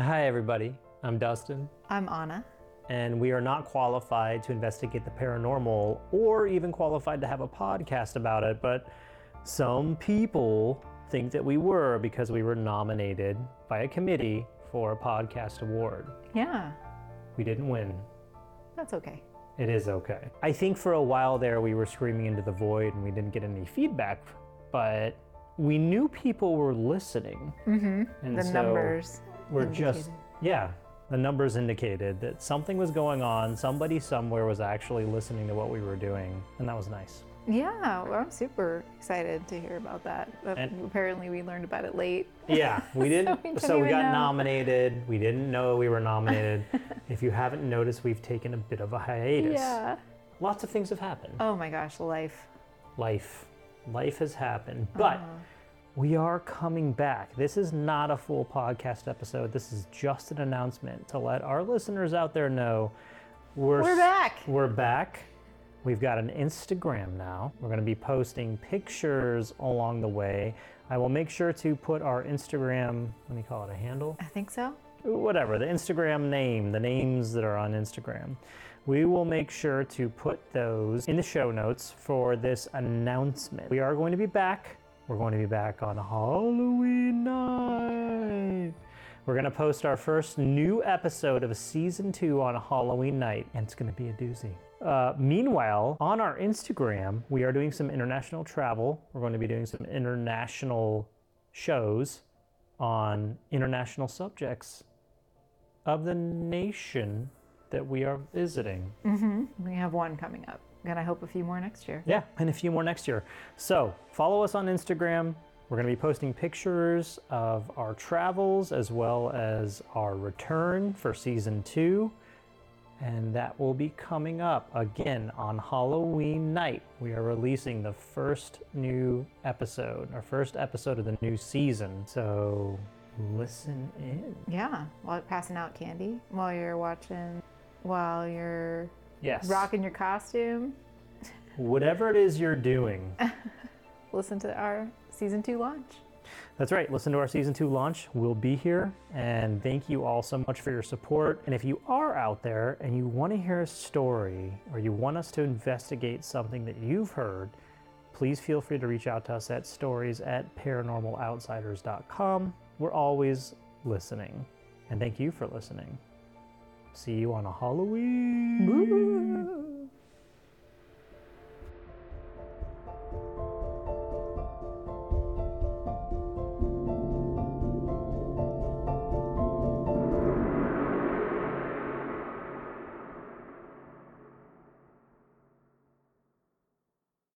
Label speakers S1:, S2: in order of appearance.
S1: Hi, everybody. I'm Dustin,
S2: I'm Anna.
S1: and we are not qualified to investigate the paranormal or even qualified to have a podcast about it, but some people think that we were because we were nominated by a committee for a podcast award.
S2: Yeah,
S1: We didn't win.
S2: that's okay.
S1: It is okay. I think for a while there we were screaming into the void and we didn't get any feedback, but we knew people were listening. Mm-hmm.
S2: The numbers.
S1: Were just yeah the numbers indicated that something was going on somebody somewhere was actually listening to what we were doing and that was nice
S2: Yeah, well, I'm super excited to hear about that.
S1: And-
S2: apparently, we learned about it late.
S1: yeah we didn't
S2: we didn't
S1: so we got
S2: know.
S1: nominated we didn't know we were nominated if you haven't noticed we've taken a bit of a hiatus
S2: Yeah.
S1: lots of things have happened
S2: Oh my gosh, life.
S1: life life has happened but
S2: Uh-huh.
S1: We are coming back this is not a full podcast episode this is just an announcement to let our listeners out there know we're,
S2: We're back.
S1: we're back we've got an instagram now we're going to be posting pictures along the way i will make sure to put our instagram let me call it a handle
S2: I think so.
S1: whatever the Instagram name, the names that are on Instagram. We will make sure to put those in the show notes for this announcement. We are going to be back. We're going to be back on Halloween night. We're going to post our first new episode of season two on Halloween night, and it's going to be a doozy. Uh, meanwhile, on our Instagram, we are doing some international travel. We're going to be doing some international shows on international subjects of the nation that we are visiting.
S2: We have one coming up. And I hope a few more next year.
S1: Yeah, and a few more next year. So follow us on Instagram. We're going to be posting pictures of our travels as well as our return for season two. And that will be coming up again on Halloween night. We are releasing the first new episode, our first episode of the new season. So listen in.
S2: Yeah, while passing out candy, while you're watching, while you're
S1: Yes.
S2: rocking your costume,
S1: Whatever it is you're doing.
S2: listen to our season two launch.
S1: That's right. Listen to our season two launch. We'll be here. And thank you all so much for your support. And if you are out there and you want to hear a story or you want us to investigate something that you've heard, please feel free to reach out to us at stories at paranormaloutsiders.com. We're always listening. And thank you for listening. See you on a Halloween.